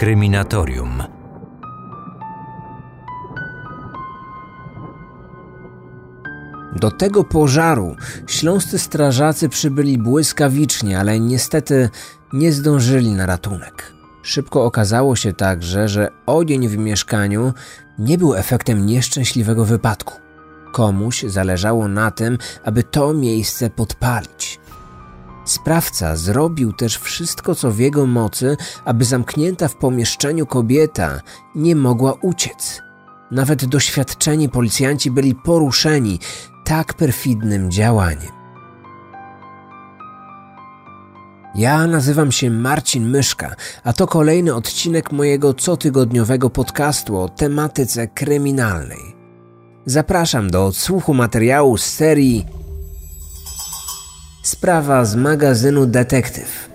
Kryminatorium. Do tego pożaru śląscy strażacy przybyli błyskawicznie, ale niestety nie zdążyli na ratunek. Szybko okazało się także, że ogień w mieszkaniu nie był efektem nieszczęśliwego wypadku. Komuś zależało na tym, aby to miejsce podpalić. Sprawca zrobił też wszystko, co w jego mocy, aby zamknięta w pomieszczeniu kobieta nie mogła uciec. Nawet doświadczeni policjanci byli poruszeni tak perfidnym działaniem. Ja nazywam się Marcin Myszka, a to kolejny odcinek mojego cotygodniowego podcastu o tematyce kryminalnej. Zapraszam do odsłuchu materiału z serii Sprawa z magazynu Detektyw.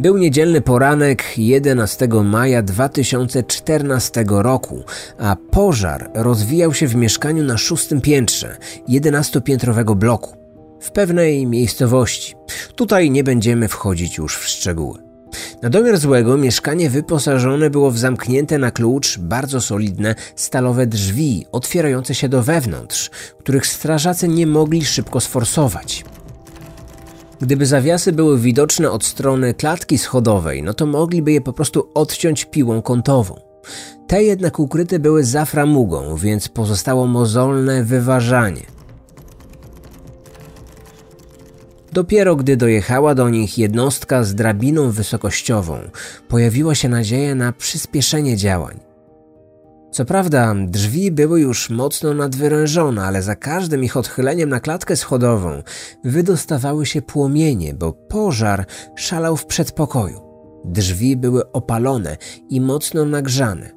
Był niedzielny poranek 11 maja 2014 roku, a pożar rozwijał się w mieszkaniu na szóstym piętrze 11-piętrowego bloku w pewnej miejscowości. Tutaj nie będziemy wchodzić już w szczegóły. Na domiar złego mieszkanie wyposażone było w zamknięte na klucz bardzo solidne stalowe drzwi otwierające się do wewnątrz, których strażacy nie mogli szybko sforsować. Gdyby zawiasy były widoczne od strony klatki schodowej, no to mogliby je po prostu odciąć piłą kątową. Te jednak ukryte były za framugą, więc pozostało mozolne wyważanie. Dopiero gdy dojechała do nich jednostka z drabiną wysokościową, pojawiła się nadzieja na przyspieszenie działań. Co prawda, drzwi były już mocno nadwyrężone, ale za każdym ich odchyleniem na klatkę schodową wydostawały się płomienie, bo pożar szalał w przedpokoju. Drzwi były opalone i mocno nagrzane.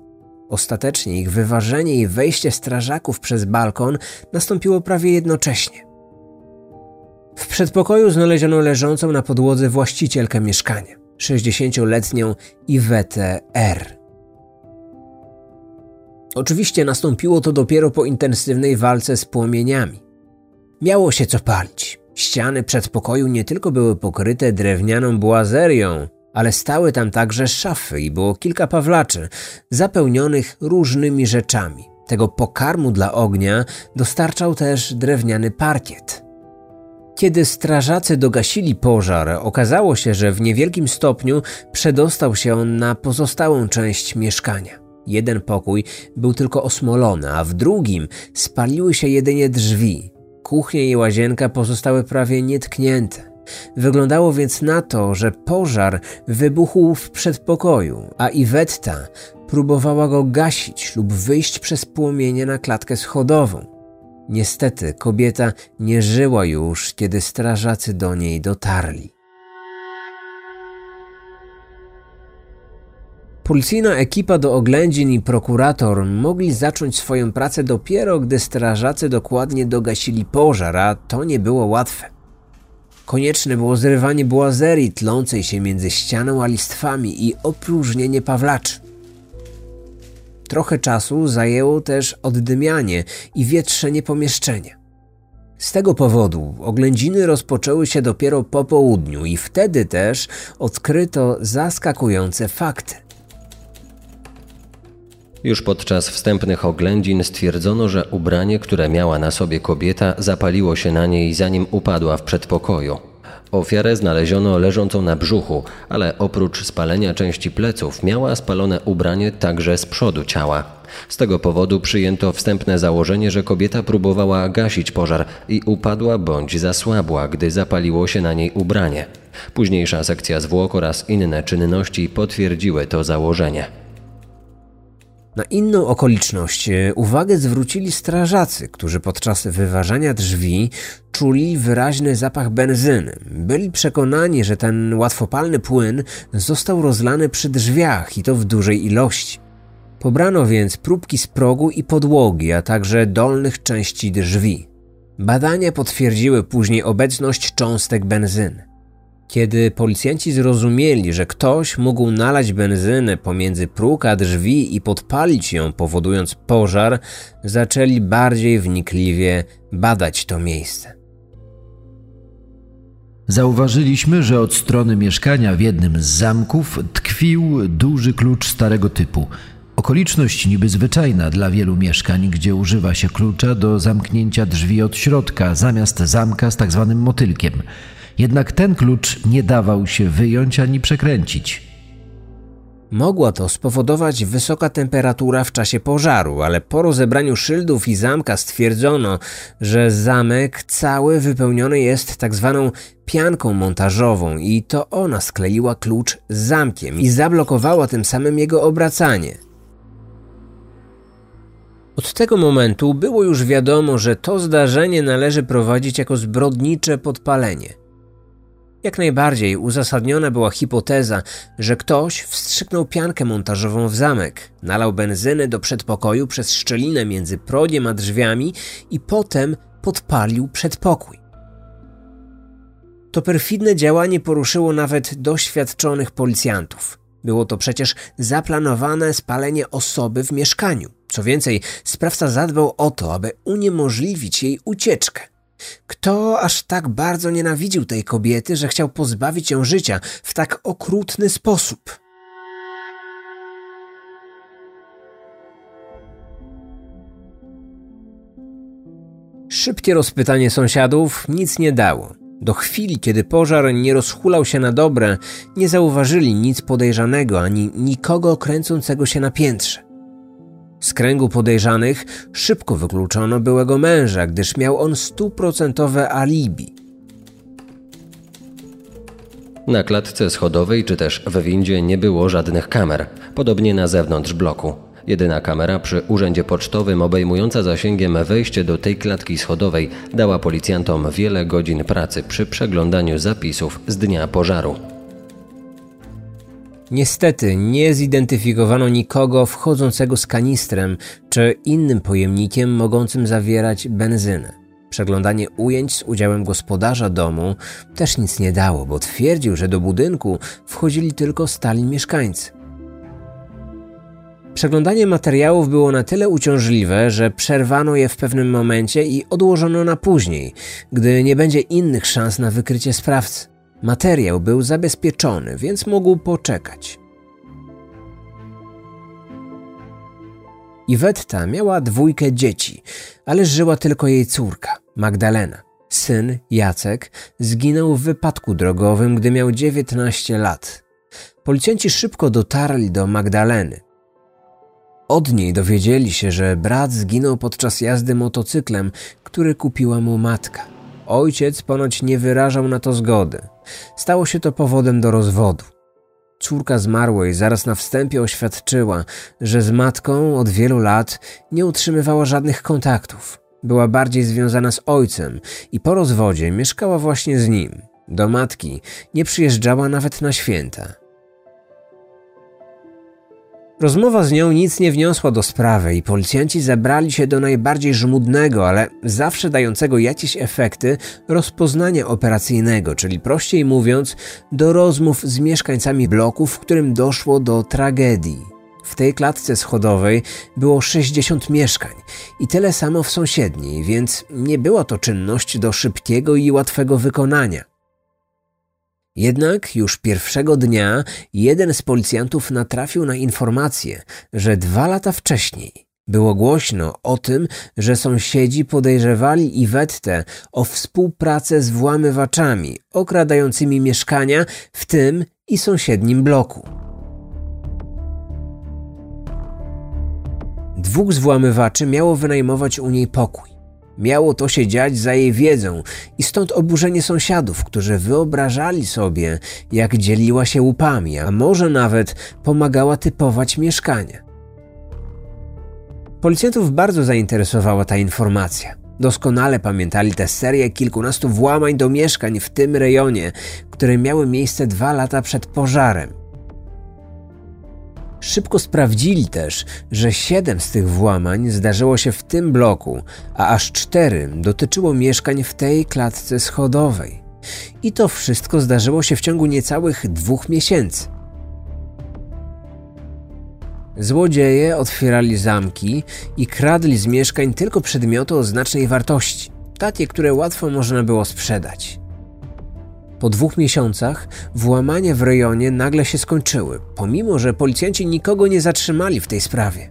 Ostatecznie ich wyważenie i wejście strażaków przez balkon nastąpiło prawie jednocześnie. Przedpokoju znaleziono leżącą na podłodze właścicielkę mieszkania, 60-letnią Iwetę R. Oczywiście nastąpiło to dopiero po intensywnej walce z płomieniami. Miało się co palić. Ściany przedpokoju nie tylko były pokryte drewnianą błazerią, ale stały tam także szafy i było kilka pawlaczy zapełnionych różnymi rzeczami. Tego pokarmu dla ognia dostarczał też drewniany parkiet. Kiedy strażacy dogasili pożar, okazało się, że w niewielkim stopniu przedostał się on na pozostałą część mieszkania. Jeden pokój był tylko osmolony, a w drugim spaliły się jedynie drzwi. Kuchnia i łazienka pozostały prawie nietknięte. Wyglądało więc na to, że pożar wybuchł w przedpokoju, a Iwetta próbowała go gasić lub wyjść przez płomienie na klatkę schodową. Niestety kobieta nie żyła już, kiedy strażacy do niej dotarli. Policyjna ekipa do oględzin i prokurator mogli zacząć swoją pracę dopiero, gdy strażacy dokładnie dogasili pożar, a to nie było łatwe. Konieczne było zrywanie błazerii tlącej się między ścianą a listwami i opróżnienie pawlaczy. Trochę czasu zajęło też oddymianie i wietrzenie pomieszczenia. Z tego powodu oględziny rozpoczęły się dopiero po południu i wtedy też odkryto zaskakujące fakty. Już podczas wstępnych oględzin stwierdzono, że ubranie, które miała na sobie kobieta, zapaliło się na niej zanim upadła w przedpokoju. Ofiarę znaleziono leżącą na brzuchu, ale oprócz spalenia części pleców miała spalone ubranie także z przodu ciała. Z tego powodu przyjęto wstępne założenie, że kobieta próbowała gasić pożar i upadła bądź zasłabła, gdy zapaliło się na niej ubranie. Późniejsza sekcja zwłok oraz inne czynności potwierdziły to założenie. Na inną okoliczność e, uwagę zwrócili strażacy, którzy podczas wyważania drzwi czuli wyraźny zapach benzyny. Byli przekonani, że ten łatwopalny płyn został rozlany przy drzwiach i to w dużej ilości. Pobrano więc próbki z progu i podłogi, a także dolnych części drzwi. Badania potwierdziły później obecność cząstek benzyny. Kiedy policjanci zrozumieli, że ktoś mógł nalać benzynę pomiędzy próg a drzwi i podpalić ją, powodując pożar, zaczęli bardziej wnikliwie badać to miejsce. Zauważyliśmy, że od strony mieszkania w jednym z zamków tkwił duży klucz starego typu. Okoliczność niby zwyczajna dla wielu mieszkań, gdzie używa się klucza do zamknięcia drzwi od środka zamiast zamka z tak zwanym motylkiem. Jednak ten klucz nie dawał się wyjąć ani przekręcić. Mogła to spowodować wysoka temperatura w czasie pożaru, ale po rozebraniu szyldów i zamka stwierdzono, że zamek cały wypełniony jest tak zwaną pianką montażową i to ona skleiła klucz z zamkiem i zablokowała tym samym jego obracanie. Od tego momentu było już wiadomo, że to zdarzenie należy prowadzić jako zbrodnicze podpalenie – jak najbardziej uzasadniona była hipoteza, że ktoś wstrzyknął piankę montażową w zamek, nalał benzyny do przedpokoju przez szczelinę między progiem a drzwiami i potem podpalił przedpokój. To perfidne działanie poruszyło nawet doświadczonych policjantów. Było to przecież zaplanowane spalenie osoby w mieszkaniu. Co więcej, sprawca zadbał o to, aby uniemożliwić jej ucieczkę. Kto aż tak bardzo nienawidził tej kobiety, że chciał pozbawić ją życia w tak okrutny sposób? Szybkie rozpytanie sąsiadów nic nie dało. Do chwili, kiedy pożar nie rozhulał się na dobre, nie zauważyli nic podejrzanego ani nikogo kręcącego się na piętrze. Z kręgu podejrzanych szybko wykluczono byłego męża, gdyż miał on stuprocentowe alibi. Na klatce schodowej czy też w windzie nie było żadnych kamer, podobnie na zewnątrz bloku. Jedyna kamera przy urzędzie pocztowym obejmująca zasięgiem wejście do tej klatki schodowej dała policjantom wiele godzin pracy przy przeglądaniu zapisów z dnia pożaru. Niestety nie zidentyfikowano nikogo wchodzącego z kanistrem czy innym pojemnikiem mogącym zawierać benzynę. Przeglądanie ujęć z udziałem gospodarza domu też nic nie dało, bo twierdził, że do budynku wchodzili tylko stali mieszkańcy. Przeglądanie materiałów było na tyle uciążliwe, że przerwano je w pewnym momencie i odłożono na później, gdy nie będzie innych szans na wykrycie sprawcy. Materiał był zabezpieczony, więc mógł poczekać. Iwetta miała dwójkę dzieci, ale żyła tylko jej córka, Magdalena. Syn, Jacek, zginął w wypadku drogowym, gdy miał 19 lat. Policjanci szybko dotarli do Magdaleny. Od niej dowiedzieli się, że brat zginął podczas jazdy motocyklem, który kupiła mu matka. Ojciec ponoć nie wyrażał na to zgody. Stało się to powodem do rozwodu. Córka zmarłej zaraz na wstępie oświadczyła, że z matką od wielu lat nie utrzymywała żadnych kontaktów. Była bardziej związana z ojcem i po rozwodzie mieszkała właśnie z nim. Do matki nie przyjeżdżała nawet na święta. Rozmowa z nią nic nie wniosła do sprawy i policjanci zabrali się do najbardziej żmudnego, ale zawsze dającego jakieś efekty rozpoznania operacyjnego, czyli prościej mówiąc, do rozmów z mieszkańcami bloku, w którym doszło do tragedii. W tej klatce schodowej było 60 mieszkań i tyle samo w sąsiedniej, więc nie była to czynność do szybkiego i łatwego wykonania. Jednak już pierwszego dnia jeden z policjantów natrafił na informację, że dwa lata wcześniej było głośno o tym, że sąsiedzi podejrzewali Iwettę o współpracę z włamywaczami okradającymi mieszkania w tym i sąsiednim bloku. Dwóch z włamywaczy miało wynajmować u niej pokój. Miało to się dziać za jej wiedzą i stąd oburzenie sąsiadów, którzy wyobrażali sobie, jak dzieliła się łupami, a może nawet pomagała typować mieszkania. Policjantów bardzo zainteresowała ta informacja. Doskonale pamiętali tę serię kilkunastu włamań do mieszkań w tym rejonie, które miały miejsce dwa lata przed pożarem. Szybko sprawdzili też, że siedem z tych włamań zdarzyło się w tym bloku, a aż cztery dotyczyło mieszkań w tej klatce schodowej. I to wszystko zdarzyło się w ciągu niecałych dwóch miesięcy. Złodzieje otwierali zamki i kradli z mieszkań tylko przedmioty o znacznej wartości, takie, które łatwo można było sprzedać. Po dwóch miesiącach włamania w rejonie nagle się skończyły, pomimo że policjanci nikogo nie zatrzymali w tej sprawie.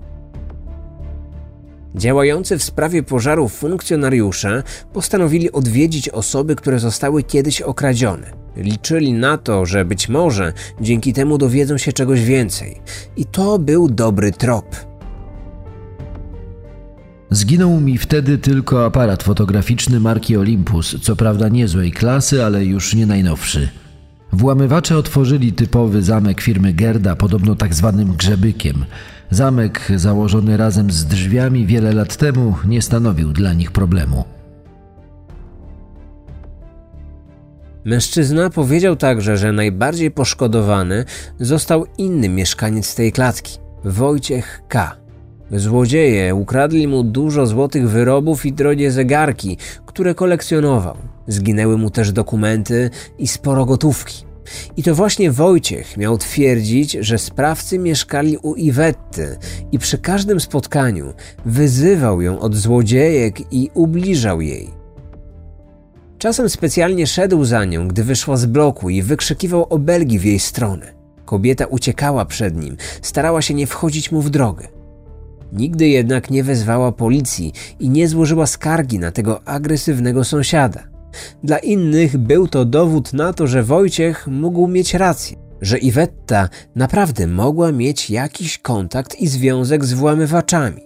Działający w sprawie pożaru funkcjonariusze postanowili odwiedzić osoby, które zostały kiedyś okradzione. Liczyli na to, że być może dzięki temu dowiedzą się czegoś więcej. I to był dobry trop. Zginął mi wtedy tylko aparat fotograficzny marki Olympus, co prawda niezłej klasy, ale już nie najnowszy. Włamywacze otworzyli typowy zamek firmy Gerda, podobno tak zwanym grzebykiem. Zamek założony razem z drzwiami wiele lat temu nie stanowił dla nich problemu. Mężczyzna powiedział także, że najbardziej poszkodowany został inny mieszkaniec tej klatki Wojciech K. Złodzieje ukradli mu dużo złotych wyrobów i drogie zegarki, które kolekcjonował. Zginęły mu też dokumenty i sporo gotówki. I to właśnie Wojciech miał twierdzić, że sprawcy mieszkali u Iwetty i przy każdym spotkaniu wyzywał ją od złodziejek i ubliżał jej. Czasem specjalnie szedł za nią, gdy wyszła z bloku i wykrzykiwał obelgi w jej stronę. Kobieta uciekała przed nim, starała się nie wchodzić mu w drogę. Nigdy jednak nie wezwała policji i nie złożyła skargi na tego agresywnego sąsiada. Dla innych był to dowód na to, że Wojciech mógł mieć rację, że Iwetta naprawdę mogła mieć jakiś kontakt i związek z włamywaczami.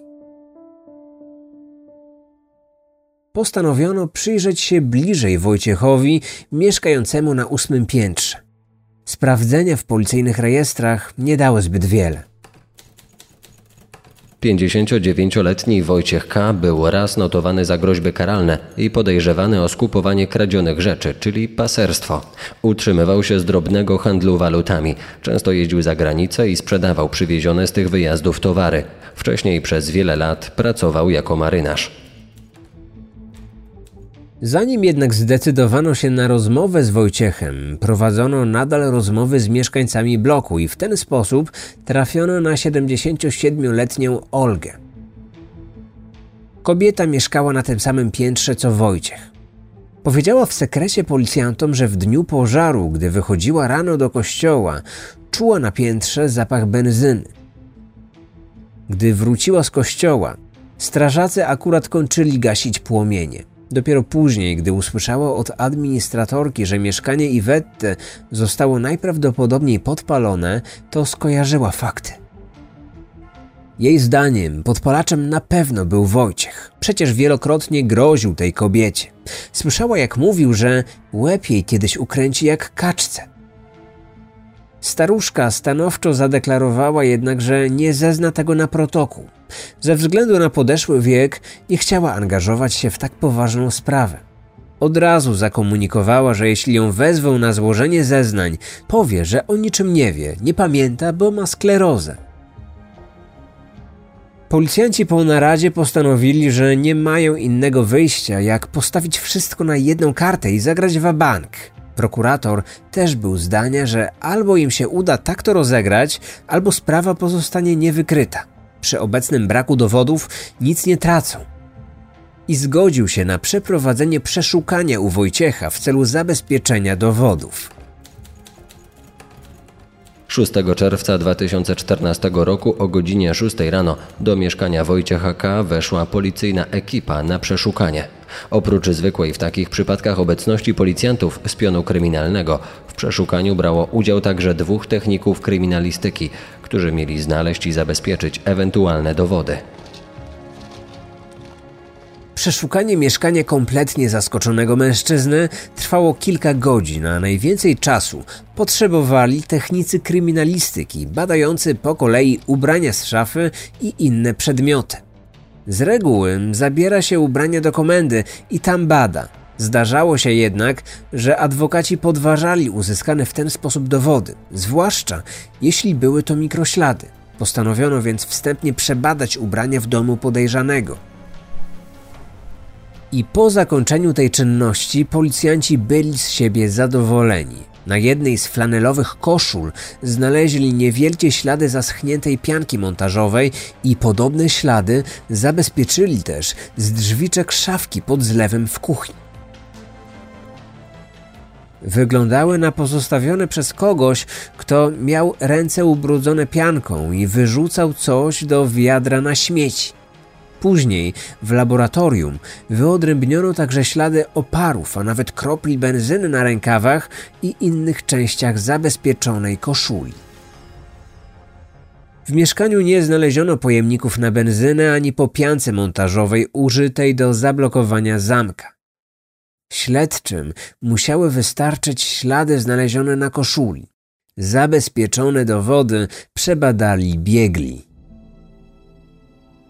Postanowiono przyjrzeć się bliżej Wojciechowi mieszkającemu na ósmym piętrze. Sprawdzenia w policyjnych rejestrach nie dały zbyt wiele. 59-letni Wojciech K. był raz notowany za groźby karalne i podejrzewany o skupowanie kradzionych rzeczy, czyli paserstwo. Utrzymywał się z drobnego handlu walutami. Często jeździł za granicę i sprzedawał przywiezione z tych wyjazdów towary. Wcześniej przez wiele lat pracował jako marynarz. Zanim jednak zdecydowano się na rozmowę z Wojciechem, prowadzono nadal rozmowy z mieszkańcami bloku i w ten sposób trafiono na 77-letnią Olgę. Kobieta mieszkała na tym samym piętrze co Wojciech. Powiedziała w sekrecie policjantom, że w dniu pożaru, gdy wychodziła rano do kościoła, czuła na piętrze zapach benzyny. Gdy wróciła z kościoła, strażacy akurat kończyli gasić płomienie. Dopiero później, gdy usłyszała od administratorki, że mieszkanie Iwetty zostało najprawdopodobniej podpalone, to skojarzyła fakty. Jej zdaniem podpalaczem na pewno był Wojciech. Przecież wielokrotnie groził tej kobiecie. Słyszała jak mówił, że łeb jej kiedyś ukręci jak kaczce. Staruszka stanowczo zadeklarowała jednak, że nie zezna tego na protokół. Ze względu na podeszły wiek nie chciała angażować się w tak poważną sprawę. Od razu zakomunikowała, że jeśli ją wezwą na złożenie zeznań, powie, że o niczym nie wie, nie pamięta, bo ma sklerozę. Policjanci po naradzie postanowili, że nie mają innego wyjścia, jak postawić wszystko na jedną kartę i zagrać w bank. Prokurator też był zdania, że albo im się uda tak to rozegrać, albo sprawa pozostanie niewykryta. Przy obecnym braku dowodów nic nie tracą. I zgodził się na przeprowadzenie przeszukania u Wojciecha w celu zabezpieczenia dowodów. 6 czerwca 2014 roku o godzinie 6 rano do mieszkania Wojciecha K. weszła policyjna ekipa na przeszukanie. Oprócz zwykłej w takich przypadkach obecności policjantów z pionu kryminalnego, w przeszukaniu brało udział także dwóch techników kryminalistyki, którzy mieli znaleźć i zabezpieczyć ewentualne dowody. Przeszukanie mieszkania kompletnie zaskoczonego mężczyzny trwało kilka godzin, a najwięcej czasu potrzebowali technicy kryminalistyki, badający po kolei ubrania z szafy i inne przedmioty. Z reguły zabiera się ubrania do komendy i tam bada. Zdarzało się jednak, że adwokaci podważali uzyskane w ten sposób dowody, zwłaszcza jeśli były to mikroślady. Postanowiono więc wstępnie przebadać ubrania w domu podejrzanego. I po zakończeniu tej czynności policjanci byli z siebie zadowoleni. Na jednej z flanelowych koszul znaleźli niewielkie ślady zaschniętej pianki montażowej i podobne ślady zabezpieczyli też z drzwiczek szafki pod zlewem w kuchni. wyglądały na pozostawione przez kogoś, kto miał ręce ubrudzone pianką i wyrzucał coś do wiadra na śmieci. Później w laboratorium wyodrębniono także ślady oparów, a nawet kropli benzyny na rękawach i innych częściach zabezpieczonej koszuli. W mieszkaniu nie znaleziono pojemników na benzynę ani po piance montażowej użytej do zablokowania zamka. Śledczym musiały wystarczyć ślady znalezione na koszuli. Zabezpieczone dowody przebadali biegli.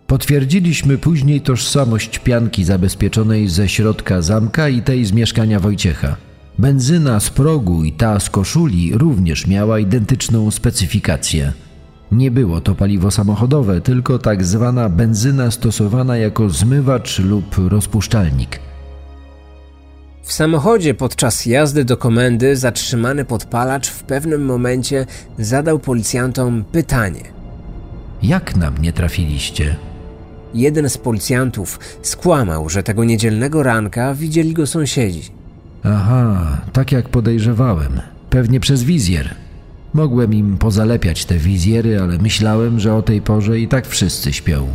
Potwierdziliśmy później tożsamość pianki zabezpieczonej ze środka zamka i tej z mieszkania Wojciecha. Benzyna z progu i ta z koszuli również miała identyczną specyfikację. Nie było to paliwo samochodowe, tylko tak zwana benzyna stosowana jako zmywacz lub rozpuszczalnik. W samochodzie podczas jazdy do komendy zatrzymany podpalacz w pewnym momencie zadał policjantom pytanie. Jak na mnie trafiliście? Jeden z policjantów skłamał, że tego niedzielnego ranka widzieli go sąsiedzi. Aha, tak jak podejrzewałem. Pewnie przez wizjer. Mogłem im pozalepiać te wizjery, ale myślałem, że o tej porze i tak wszyscy śpią.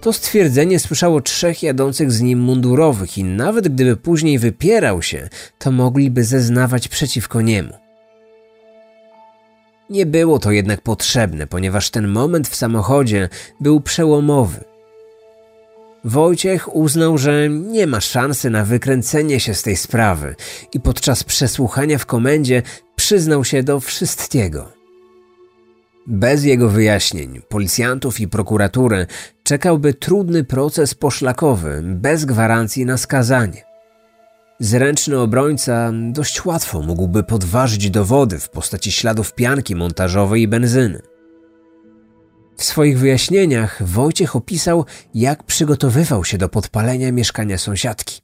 To stwierdzenie słyszało trzech jadących z nim mundurowych i nawet gdyby później wypierał się, to mogliby zeznawać przeciwko niemu. Nie było to jednak potrzebne, ponieważ ten moment w samochodzie był przełomowy. Wojciech uznał, że nie ma szansy na wykręcenie się z tej sprawy i podczas przesłuchania w komendzie przyznał się do wszystkiego. Bez jego wyjaśnień, policjantów i prokuratury czekałby trudny proces poszlakowy, bez gwarancji na skazanie. Zręczny obrońca dość łatwo mógłby podważyć dowody w postaci śladów pianki montażowej i benzyny. W swoich wyjaśnieniach Wojciech opisał, jak przygotowywał się do podpalenia mieszkania sąsiadki.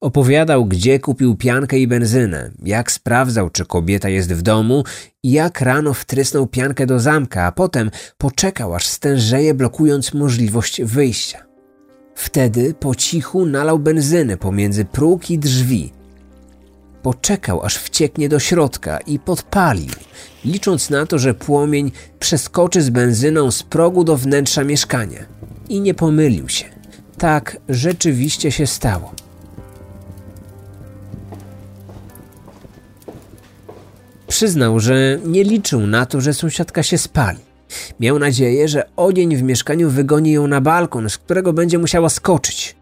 Opowiadał, gdzie kupił piankę i benzynę, jak sprawdzał, czy kobieta jest w domu i jak rano wtrysnął piankę do zamka, a potem poczekał, aż stężeje, blokując możliwość wyjścia. Wtedy po cichu nalał benzynę pomiędzy próg i drzwi. Poczekał, aż wcieknie do środka i podpalił, licząc na to, że płomień przeskoczy z benzyną z progu do wnętrza mieszkania. I nie pomylił się. Tak rzeczywiście się stało. Przyznał, że nie liczył na to, że sąsiadka się spali. Miał nadzieję, że ogień w mieszkaniu wygoni ją na balkon, z którego będzie musiała skoczyć.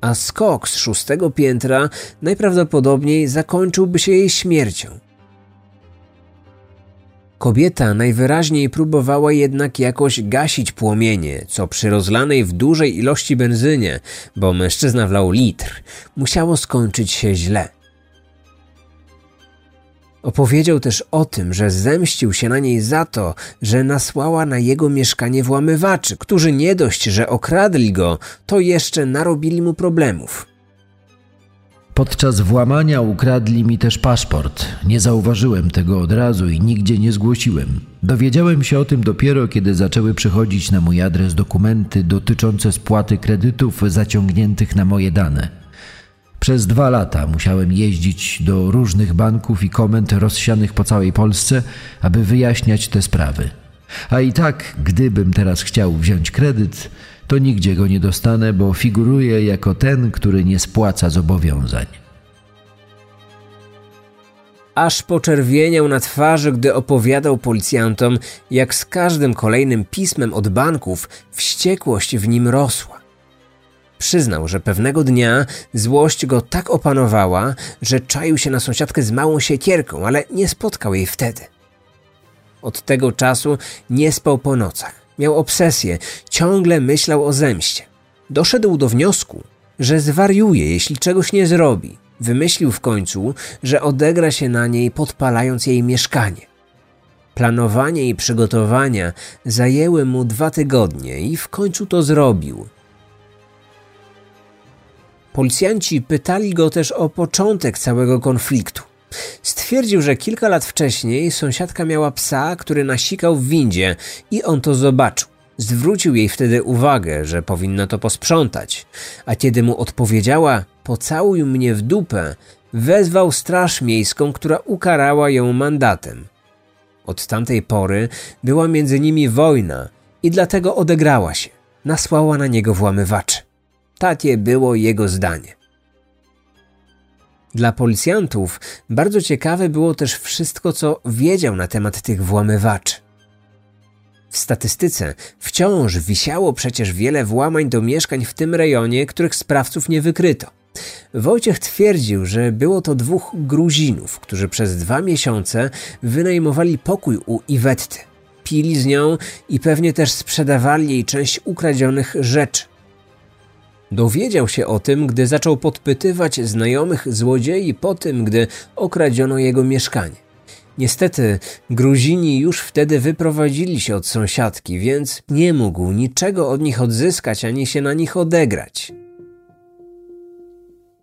A skok z szóstego piętra najprawdopodobniej zakończyłby się jej śmiercią. Kobieta najwyraźniej próbowała jednak jakoś gasić płomienie, co przy rozlanej w dużej ilości benzynie, bo mężczyzna wlał litr, musiało skończyć się źle. Opowiedział też o tym, że zemścił się na niej za to, że nasłała na jego mieszkanie włamywaczy, którzy nie dość, że okradli go, to jeszcze narobili mu problemów. Podczas włamania ukradli mi też paszport. Nie zauważyłem tego od razu i nigdzie nie zgłosiłem. Dowiedziałem się o tym dopiero, kiedy zaczęły przychodzić na mój adres dokumenty dotyczące spłaty kredytów zaciągniętych na moje dane. Przez dwa lata musiałem jeździć do różnych banków i komend rozsianych po całej Polsce, aby wyjaśniać te sprawy. A i tak, gdybym teraz chciał wziąć kredyt, to nigdzie go nie dostanę, bo figuruję jako ten, który nie spłaca zobowiązań. Aż poczerwieniał na twarzy, gdy opowiadał policjantom, jak z każdym kolejnym pismem od banków wściekłość w nim rosła. Przyznał, że pewnego dnia złość go tak opanowała, że czaił się na sąsiadkę z małą siekierką, ale nie spotkał jej wtedy. Od tego czasu nie spał po nocach. Miał obsesję, ciągle myślał o zemście. Doszedł do wniosku, że zwariuje, jeśli czegoś nie zrobi. Wymyślił w końcu, że odegra się na niej, podpalając jej mieszkanie. Planowanie i przygotowania zajęły mu dwa tygodnie i w końcu to zrobił. Policjanci pytali go też o początek całego konfliktu. Stwierdził, że kilka lat wcześniej sąsiadka miała psa, który nasikał w windzie i on to zobaczył. Zwrócił jej wtedy uwagę, że powinna to posprzątać, a kiedy mu odpowiedziała, pocałuj mnie w dupę, wezwał straż miejską, która ukarała ją mandatem. Od tamtej pory była między nimi wojna i dlatego odegrała się. Nasłała na niego włamywaczy. Takie było jego zdanie. Dla policjantów bardzo ciekawe było też wszystko, co wiedział na temat tych włamywaczy. W statystyce wciąż wisiało przecież wiele włamań do mieszkań w tym rejonie, których sprawców nie wykryto. Wojciech twierdził, że było to dwóch Gruzinów, którzy przez dwa miesiące wynajmowali pokój u Iwetty. Pili z nią i pewnie też sprzedawali jej część ukradzionych rzeczy. Dowiedział się o tym, gdy zaczął podpytywać znajomych złodziei po tym, gdy okradziono jego mieszkanie. Niestety, Gruzini już wtedy wyprowadzili się od sąsiadki, więc nie mógł niczego od nich odzyskać ani się na nich odegrać.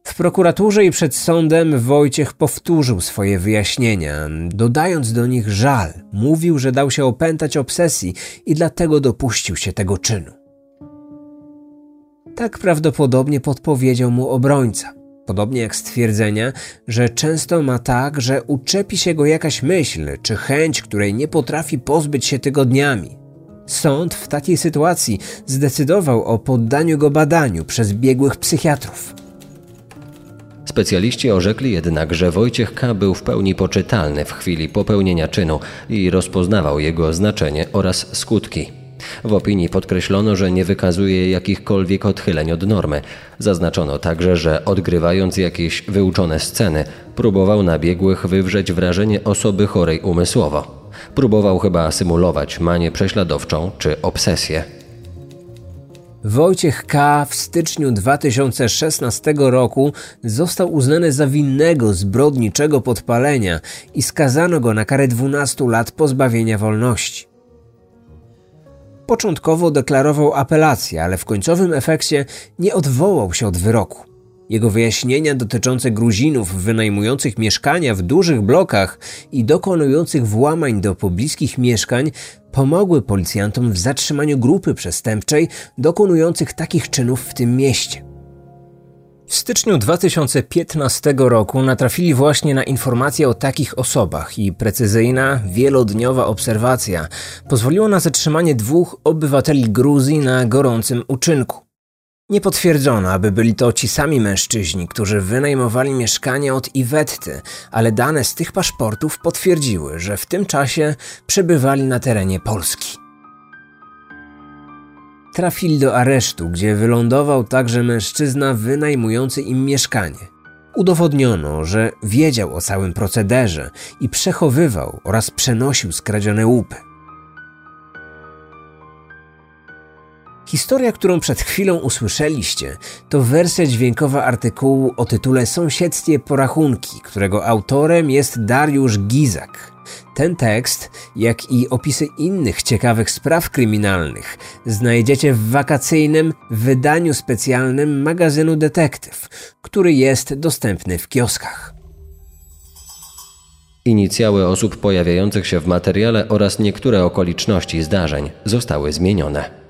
W prokuraturze i przed sądem Wojciech powtórzył swoje wyjaśnienia, dodając do nich żal. Mówił, że dał się opętać obsesji i dlatego dopuścił się tego czynu. Tak prawdopodobnie podpowiedział mu obrońca. Podobnie jak stwierdzenia, że często ma tak, że uczepi się go jakaś myśl czy chęć, której nie potrafi pozbyć się tygodniami. Sąd w takiej sytuacji zdecydował o poddaniu go badaniu przez biegłych psychiatrów. Specjaliści orzekli jednak, że Wojciech K. był w pełni poczytalny w chwili popełnienia czynu i rozpoznawał jego znaczenie oraz skutki. W opinii podkreślono, że nie wykazuje jakichkolwiek odchyleń od normy. Zaznaczono także, że odgrywając jakieś wyuczone sceny, próbował na biegłych wywrzeć wrażenie osoby chorej umysłowo. Próbował chyba symulować manię prześladowczą czy obsesję. Wojciech K. w styczniu 2016 roku został uznany za winnego zbrodniczego podpalenia i skazano go na karę 12 lat pozbawienia wolności. Początkowo deklarował apelację, ale w końcowym efekcie nie odwołał się od wyroku. Jego wyjaśnienia dotyczące Gruzinów wynajmujących mieszkania w dużych blokach i dokonujących włamań do pobliskich mieszkań pomogły policjantom w zatrzymaniu grupy przestępczej dokonujących takich czynów w tym mieście. W styczniu 2015 roku natrafili właśnie na informacje o takich osobach i precyzyjna, wielodniowa obserwacja pozwoliła na zatrzymanie dwóch obywateli Gruzji na gorącym uczynku. Nie potwierdzono, aby byli to ci sami mężczyźni, którzy wynajmowali mieszkanie od Iwetty, ale dane z tych paszportów potwierdziły, że w tym czasie przebywali na terenie Polski. Trafili do aresztu, gdzie wylądował także mężczyzna wynajmujący im mieszkanie. Udowodniono, że wiedział o całym procederze i przechowywał oraz przenosił skradzione łupy. Historia, którą przed chwilą usłyszeliście, to wersja dźwiękowa artykułu o tytule Sąsiedztwie porachunki, którego autorem jest Dariusz Gizak. Ten tekst, jak i opisy innych ciekawych spraw kryminalnych, znajdziecie w wakacyjnym wydaniu specjalnym magazynu Detektyw, który jest dostępny w kioskach. Inicjały osób pojawiających się w materiale oraz niektóre okoliczności zdarzeń zostały zmienione.